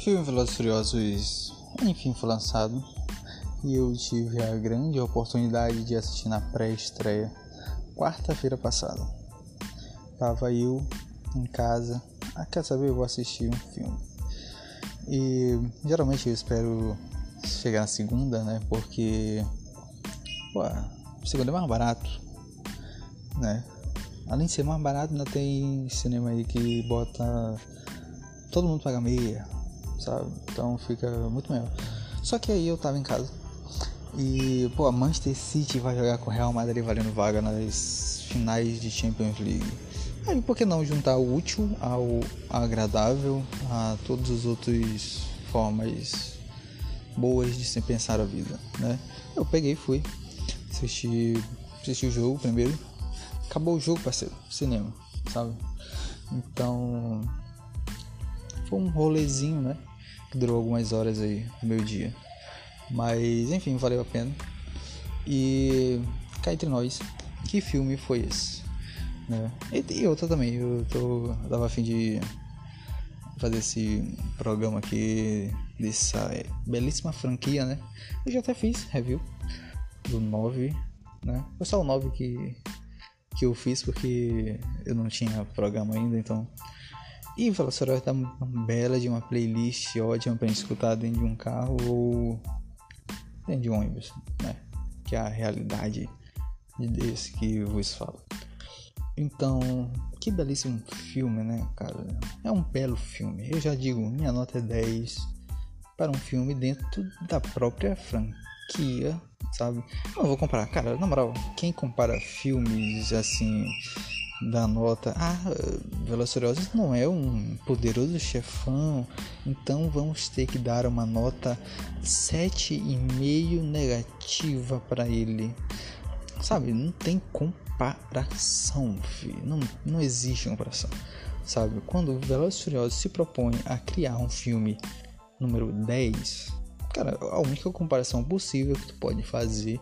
filme Velozes Furiosos, enfim, foi lançado e eu tive a grande oportunidade de assistir na pré-estreia quarta-feira passada. Tava eu em casa, ah, quer saber? Eu vou assistir um filme. E geralmente eu espero chegar na segunda, né? Porque pô, segunda é mais barato, né? Além de ser mais barato, ainda tem cinema aí que bota todo mundo paga meia, sabe? Então fica muito melhor. Só que aí eu tava em casa e, pô, a Manchester City vai jogar com o Real Madrid valendo vaga nas finais de Champions League. Aí por que não juntar o útil ao agradável, a todas as outras formas boas de se pensar a vida, né? Eu peguei e fui. Assisti, assisti o jogo primeiro. Acabou o jogo, parceiro. Cinema, sabe? Então. Foi um rolezinho, né? Que durou algumas horas aí no meu dia. Mas, enfim, valeu a pena. E. Cá entre nós, que filme foi esse? Né? E, e outra também, eu tô. Eu tava afim de fazer esse programa aqui dessa belíssima franquia, né? Eu já até fiz review do 9, né? Foi só o 9 que, que eu fiz porque eu não tinha programa ainda, então. E Velociraptor tá uma bela de uma playlist ótima para escutar dentro de um carro ou dentro de um ônibus, né? Que é a realidade desse que vos falo. Então, que belíssimo filme, né, cara? É um belo filme. Eu já digo, minha nota é 10 para um filme dentro da própria franquia, sabe? Não vou comparar, cara, na moral, quem compara filmes assim da nota, ah, Velociraptor não é um poderoso chefão, então vamos ter que dar uma nota 7,5 negativa para ele. Sabe, não tem comparação filho. Não, não existe comparação, sabe? Quando Velozes se propõe a criar um filme número 10, cara, a única comparação possível que tu pode fazer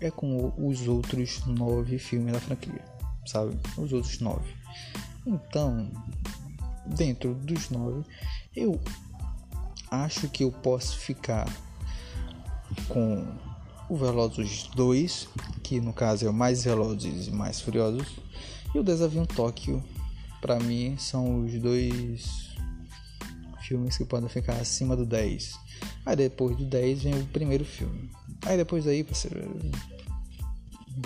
é com os outros nove filmes da franquia, sabe? Os outros nove. Então, dentro dos nove, eu acho que eu posso ficar com o Velozes 2, que no caso é o mais Velozes e mais Furiosos, e o Desafio Tóquio, para mim são os dois filmes que podem ficar acima do 10. Aí depois do 10 vem o primeiro filme. Aí depois aí, parceiro,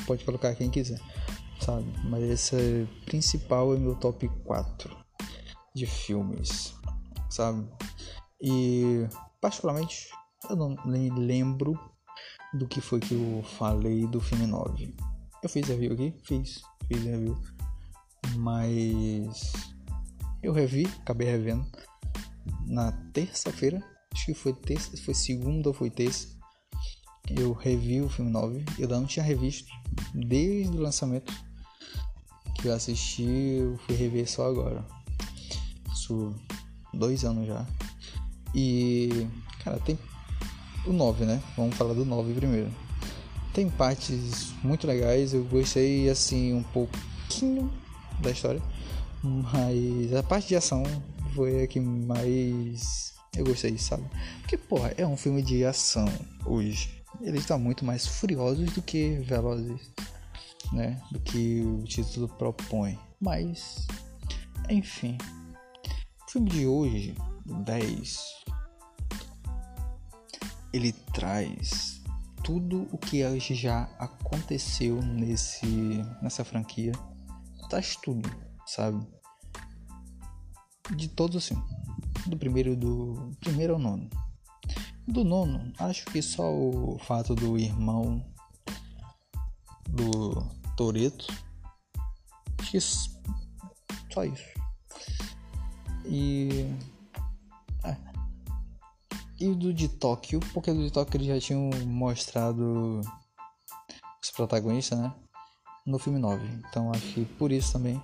pode colocar quem quiser, sabe? Mas esse principal é meu top 4 de filmes, sabe? E particularmente eu não nem lembro do que foi que eu falei do filme 9. Eu fiz review aqui? Fiz, fiz review. Mas eu revi, acabei revendo na terça-feira. Acho que foi terça, foi segunda ou foi terça. Eu revi o filme 9. Eu não tinha revisto desde o lançamento que assisti. Eu fui rever só agora. Isso dois anos já. E, cara, tem o 9, né? Vamos falar do 9 primeiro. Tem partes muito legais, eu gostei assim um pouquinho da história, mas a parte de ação foi a que mais eu gostei, sabe? Porque, porra, é um filme de ação hoje. Eles estão muito mais furiosos do que velozes, né? Do que o título propõe. Mas, enfim. O filme de hoje, 10, ele traz tudo o que já aconteceu nesse nessa franquia. Traz tudo, sabe? De todos assim. Do primeiro do primeiro ao nono. Do nono, acho que só o fato do irmão do Toreto. Acho que só isso. E e do de Tóquio, porque do de Tóquio eles já tinham mostrado os protagonistas, né? No filme 9. Então acho que por isso também.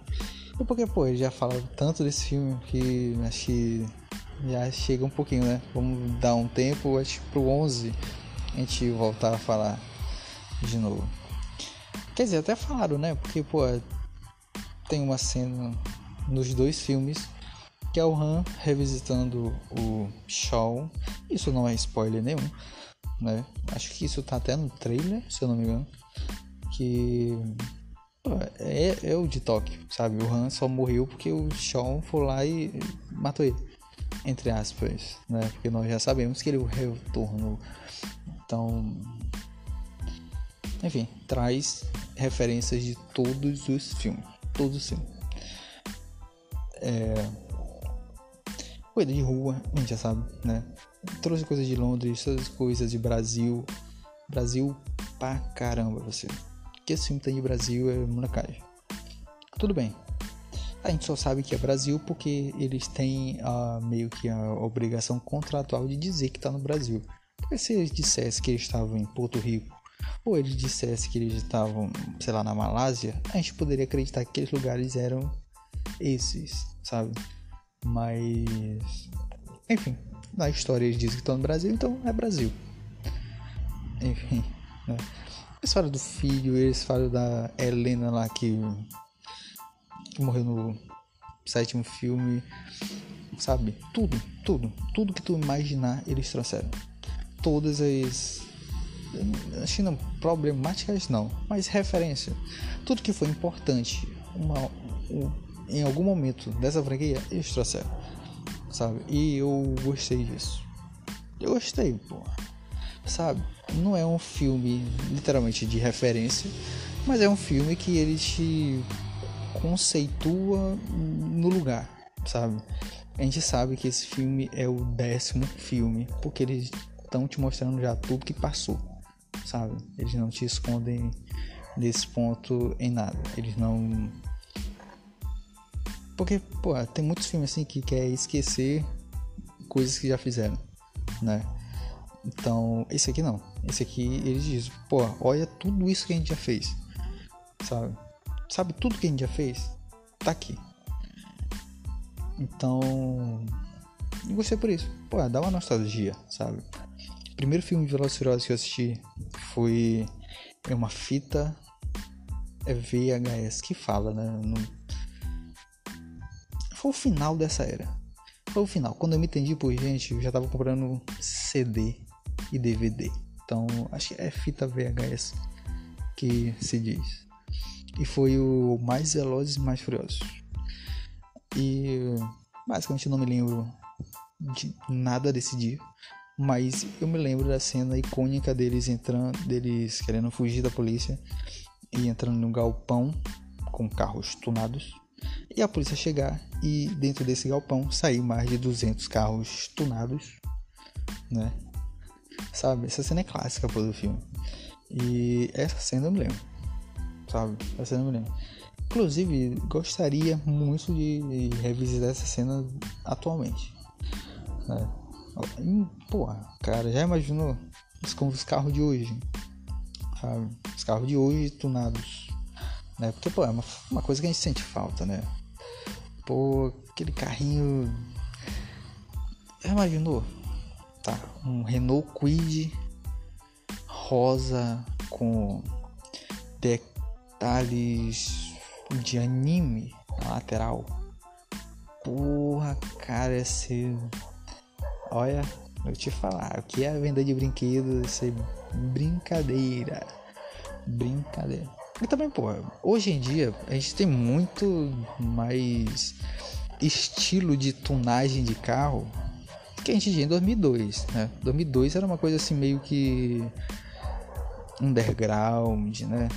E porque, pô, eles já falaram tanto desse filme que acho que já chega um pouquinho, né? Vamos dar um tempo, acho que pro 11 a gente voltar a falar de novo. Quer dizer, até falaram, né? Porque, pô, tem uma cena nos dois filmes Que é o Han revisitando o Shaw. Isso não é spoiler nenhum, né? Acho que isso tá até no trailer, se eu não me engano. Que é, é o de Tóquio, sabe? O Han só morreu porque o Shaw foi lá e matou ele. Entre aspas, né? Porque nós já sabemos que ele retornou. Então, enfim, traz referências de todos os filmes. Todos os filmes. É... Coisa de rua, a gente já sabe, né? Trouxe coisas de Londres, trouxe coisas de Brasil. Brasil pra caramba, você. Que esse filme tem de Brasil é molecagem. Tudo bem. A gente só sabe que é Brasil porque eles têm a, meio que a obrigação contratual de dizer que está no Brasil. Porque se eles dissessem que eles estavam em Porto Rico ou eles dissessem que eles estavam, sei lá, na Malásia, a gente poderia acreditar que aqueles lugares eram esses, sabe? Mas. Enfim, na história eles dizem que estão no Brasil, então é Brasil. Enfim, né? Eles falam do filho, eles falam da Helena lá que, que morreu no sétimo filme, sabe? Tudo, tudo, tudo que tu imaginar eles trouxeram. Todas as que não problemáticas não, mas referência. Tudo que foi importante uma, um, em algum momento dessa franquia, eles trouxeram, sabe? E eu gostei disso. Eu gostei, pô. Sabe? Não é um filme literalmente de referência, mas é um filme que ele te conceitua no lugar, sabe? A gente sabe que esse filme é o décimo filme, porque eles estão te mostrando já tudo que passou sabe? Eles não te escondem nesse ponto em nada. Eles não. Porque, pô, tem muitos filmes assim que quer esquecer coisas que já fizeram, né? Então, esse aqui não. Esse aqui eles dizem, pô, olha tudo isso que a gente já fez, sabe? Sabe tudo que a gente já fez? Tá aqui. Então, eu gostei por isso. Pô, dá uma nostalgia, sabe? Primeiro filme de Velociraptor que eu assisti foi é uma fita é VHS que fala, né? No... Foi o final dessa era. Foi o final. Quando eu me entendi por gente, eu já tava comprando CD e DVD. Então, acho que é fita VHS que se diz. E foi o mais Velozes e mais Furiosos. E basicamente não me lembro de nada desse dia. Mas eu me lembro da cena icônica deles entrando, deles querendo fugir da polícia e entrando no galpão com carros tunados. E a polícia chegar e dentro desse galpão sair mais de 200 carros tunados, né? Sabe? Essa cena é clássica pô, do filme. E essa cena eu me lembro. Sabe? Essa cena eu me lembro. Inclusive, gostaria muito de revisitar essa cena atualmente. Né? Porra, cara, já imaginou os carros de hoje? Sabe? Os carros de hoje tunados. Né? Porque, pô, é uma, uma coisa que a gente sente falta, né? Pô, aquele carrinho. Já imaginou? Tá, um Renault Quid rosa com detalhes de anime na lateral. Porra, cara, ia ser Olha, eu te falar, o que é a venda de brinquedos? Isso é brincadeira. Brincadeira. E também, pô, hoje em dia a gente tem muito mais estilo de tunagem de carro que a gente tinha em 2002, né? 2002 era uma coisa assim meio que underground, né?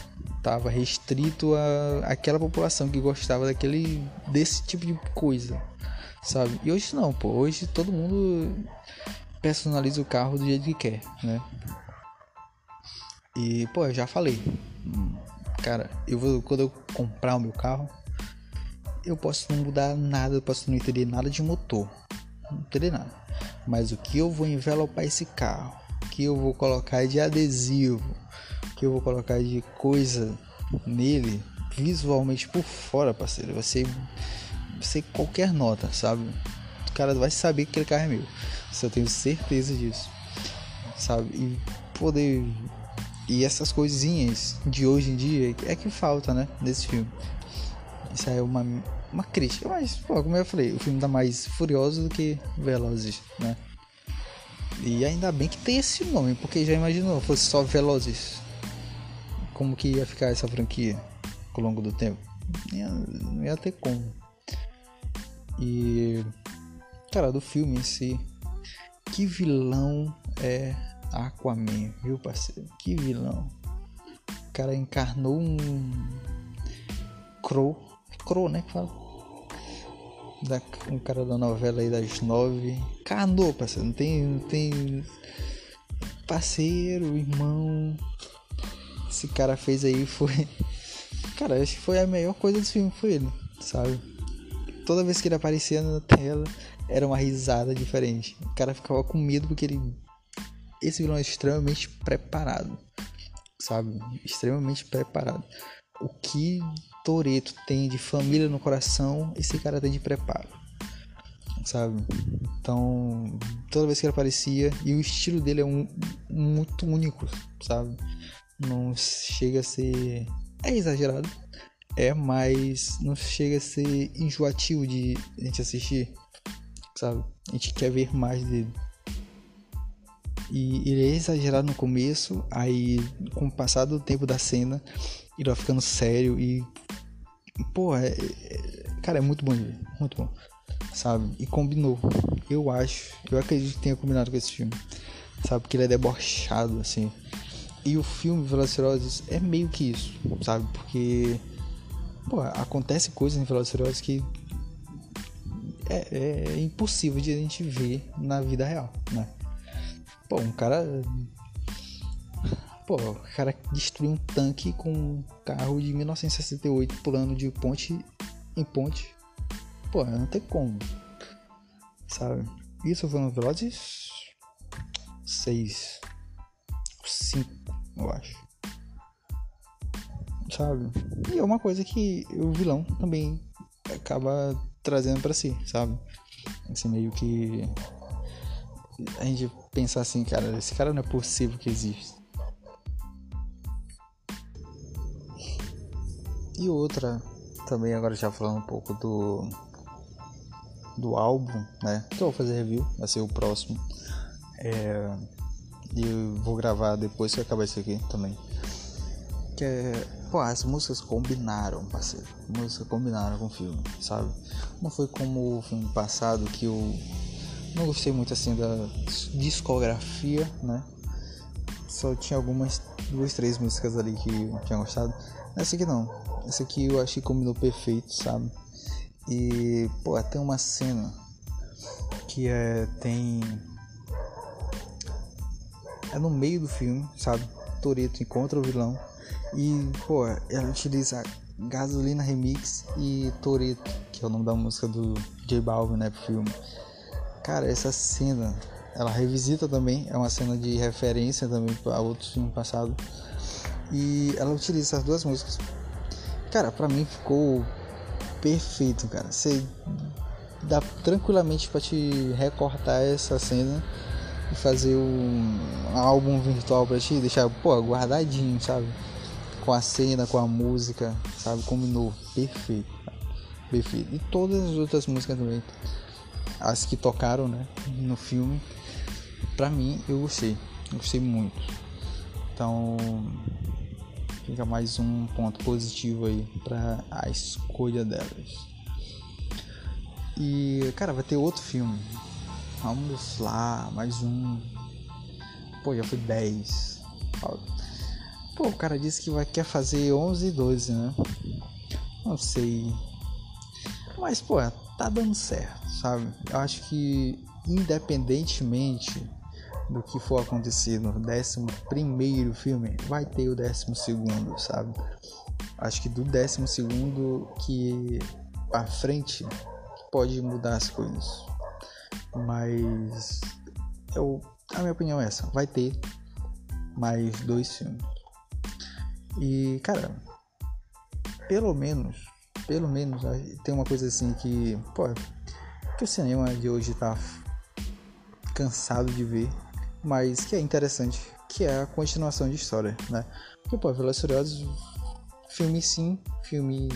Tava restrito a aquela população que gostava daquele desse tipo de coisa sabe? E hoje não, pô. Hoje todo mundo personaliza o carro do jeito que quer, né? E, pô, eu já falei. Cara, eu vou quando eu comprar o meu carro, eu posso não mudar nada, eu posso não entender nada de motor. Não entender nada. Mas o que eu vou envelopar esse carro, o que eu vou colocar de adesivo, o que eu vou colocar de coisa nele, visualmente por fora, parceiro, vai ser ser qualquer nota, sabe? O cara vai saber que aquele carro é meu. Isso eu tenho certeza disso. Sabe? E poder. E essas coisinhas de hoje em dia é que falta, né? Nesse filme. Isso aí é uma, uma crítica. Mas, pô, como eu falei, o filme tá mais furioso do que Velozes, né? E ainda bem que tem esse nome, porque já imaginou, fosse só Velozes. Como que ia ficar essa franquia ao longo do tempo? Não ia, não ia ter como. E. Cara, do filme em si. Que vilão é Aquaman, viu, parceiro? Que vilão. O cara encarnou um. Crow. Crow, né? Que fala. Da, um cara da novela aí das nove. Encarnou, parceiro. Não tem. Não tem. Parceiro, irmão. Esse cara fez aí foi. Cara, acho que foi a melhor coisa desse filme, foi ele, sabe? Toda vez que ele aparecia na tela, era uma risada diferente. O cara ficava com medo porque ele. Esse vilão é extremamente preparado sabe? Extremamente preparado. O que Toreto tem de família no coração, esse cara tem de preparo, sabe? Então, toda vez que ele aparecia, e o estilo dele é um, muito único, sabe? Não chega a ser. É exagerado, é, mas não chega a ser enjoativo de a gente assistir, sabe? A gente quer ver mais dele. E ele é exagerado no começo, aí com o passar do tempo da cena, ele vai ficando sério e. Pô, é, é, cara, é muito bom, muito bom. Sabe? E combinou. Eu acho, eu acredito que tenha combinado com esse filme. Sabe? Porque ele é debochado, assim. E o filme Velociraptors é meio que isso, sabe? Porque. Pô, acontece coisas em Velociraptors que. É, é impossível de a gente ver na vida real, né? Pô, um cara. Pô, o cara destruiu um tanque com um carro de 1968 pulando de ponte em ponte. Pô, não tem como. Sabe? Isso foi no Velozes 6. 5, eu acho. Sabe? E é uma coisa que o vilão também acaba trazendo para si, sabe? Esse meio que a gente pensar assim, cara, esse cara não é possível que exista. E outra, também agora já falando um pouco do do álbum, né? Que eu vou fazer review, vai ser o próximo. É, e eu vou gravar depois que acabar isso aqui também. Que é, pô, as músicas combinaram, parceiro. As músicas combinaram com o filme, sabe? Não foi como o filme passado que o não gostei muito assim da discografia, né? Só tinha algumas duas, três músicas ali que eu tinha gostado. Essa aqui não. Essa aqui eu achei que combinou perfeito, sabe? E, pô, tem uma cena que é tem é no meio do filme, sabe? Toreto encontra o vilão e, pô, ela utiliza Gasolina Remix e Toreto, que é o nome da música do J Balvin, né, pro filme. Cara, essa cena, ela revisita também, é uma cena de referência também para outros filmes passados. E ela utiliza essas duas músicas. Cara, pra mim ficou perfeito, cara. Você dá tranquilamente para te recortar essa cena e fazer um álbum virtual para ti, deixar, pô, guardadinho, sabe? Com a cena, com a música, sabe? Combinou perfeito. Perfeito. E todas as outras músicas também as que tocaram né, no filme, pra mim eu gostei, eu gostei muito. Então fica mais um ponto positivo aí para a escolha delas. E cara, vai ter outro filme. Vamos lá, mais um. Pô, já foi 10. Pô, o cara disse que vai quer fazer 11 e 12, né? Não sei. Mas, pô, tá dando certo, sabe? Eu acho que independentemente do que for acontecer no 11 primeiro filme, vai ter o 12 segundo, sabe? Acho que do 12 segundo que para frente pode mudar as coisas. Mas eu, a minha opinião é essa, vai ter mais dois filmes. E cara, pelo menos pelo menos tem uma coisa assim que, pô, que o cinema de hoje tá cansado de ver, mas que é interessante, que é a continuação de história, né? Porque, pô, Velozes filme sim, filme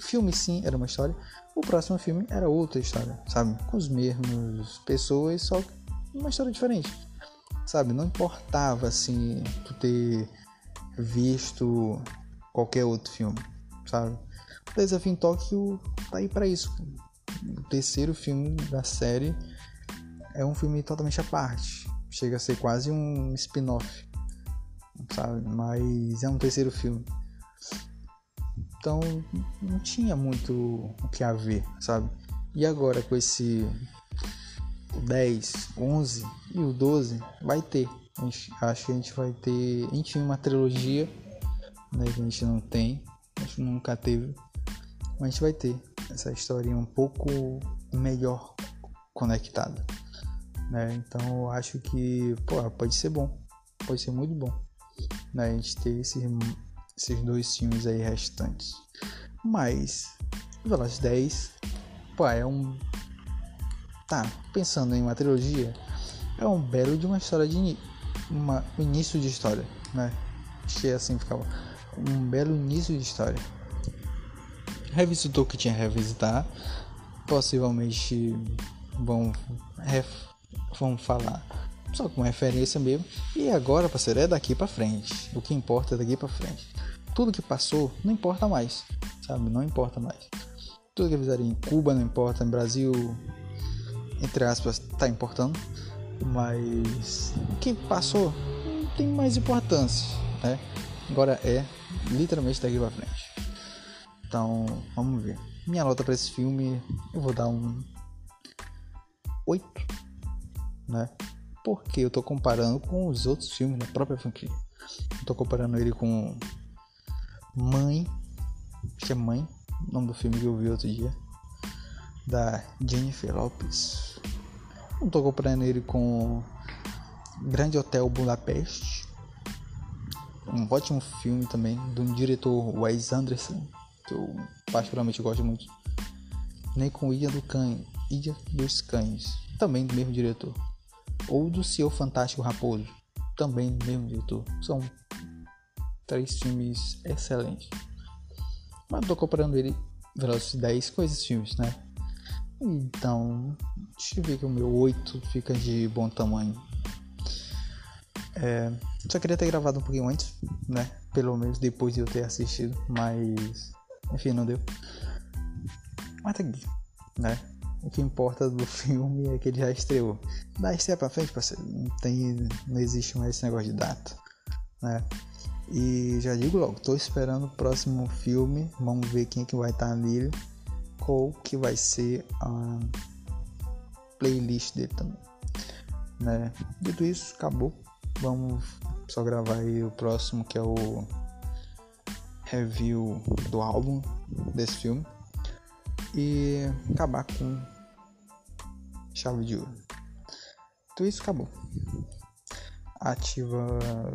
filme sim era uma história, o próximo filme era outra história, sabe? Com os mesmos pessoas, só uma história diferente, sabe? Não importava assim tu ter visto qualquer outro filme, sabe? O Desafio em Tóquio tá aí para isso. O terceiro filme da série é um filme totalmente à parte. Chega a ser quase um spin-off, sabe? Mas é um terceiro filme. Então não tinha muito o que haver, sabe? E agora com esse 10, 11 e o 12 vai ter. Gente, acho que a gente vai ter. A gente tinha uma trilogia né, que a gente não tem, a gente nunca teve. Mas a gente vai ter essa história um pouco melhor conectada. Né? Então eu acho que pô, pode ser bom, pode ser muito bom né? a gente ter esses esses dois filmes aí restantes. Mas Velozes 10, pô, é um tá, pensando em uma trilogia, é um belo de uma história de um início de história, né? Achei assim ficava um belo início de história. Revisitou o que tinha a revisitar, possivelmente vão ref, vão falar só com referência mesmo. E agora, parceiro, é daqui para frente. O que importa é daqui para frente. Tudo que passou não importa mais, sabe? Não importa mais. Tudo que fizeram em Cuba não importa, em Brasil, entre aspas, tá importando. Mas o que passou não tem mais importância, né? Agora é literalmente daqui para frente. Então, vamos ver. Minha nota para esse filme, eu vou dar um 8, né? porque eu tô comparando com os outros filmes da própria franquia. Eu tô comparando ele com Mãe, acho que é Mãe, o nome do filme que eu vi outro dia, da Jennifer Lopes. Não tô comparando ele com Grande Hotel Budapeste, um ótimo filme também, do diretor Wes Anderson, que eu particularmente gosto muito. Nem com Ilha do Cães, Ilha dos Cães, também do mesmo diretor ou do Seu Fantástico Raposo, também do mesmo diretor. São três filmes excelentes. Mas tô comparando ele Velozes 10 com esses filmes, né? Então, deixa eu ver que o meu 8 fica de bom tamanho. É, só queria ter gravado um pouquinho antes, né? Pelo menos depois de eu ter assistido, mas enfim, não deu. Mas tá aqui, né? O que importa do filme é que ele já estreou. Da estreia pra frente, parceiro, não, tem, não existe mais esse negócio de data, né? E já digo logo, tô esperando o próximo filme. Vamos ver quem é que vai estar tá nele. Qual que vai ser a playlist dele também. Né? Dito isso, acabou. Vamos só gravar aí o próximo que é o review do álbum desse filme e acabar com chave de ouro. Tudo isso acabou. Ativa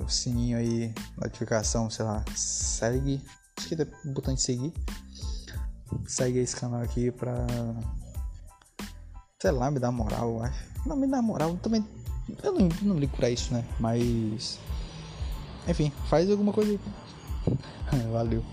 o sininho aí, notificação, sei lá, segue. Acho que é botão de seguir. Segue esse canal aqui pra. Sei lá, me dá moral, eu acho. Não, me dá moral também. Eu não, não ligo pra isso, né? Mas. Enfim, faz alguma coisa aí. Valeu.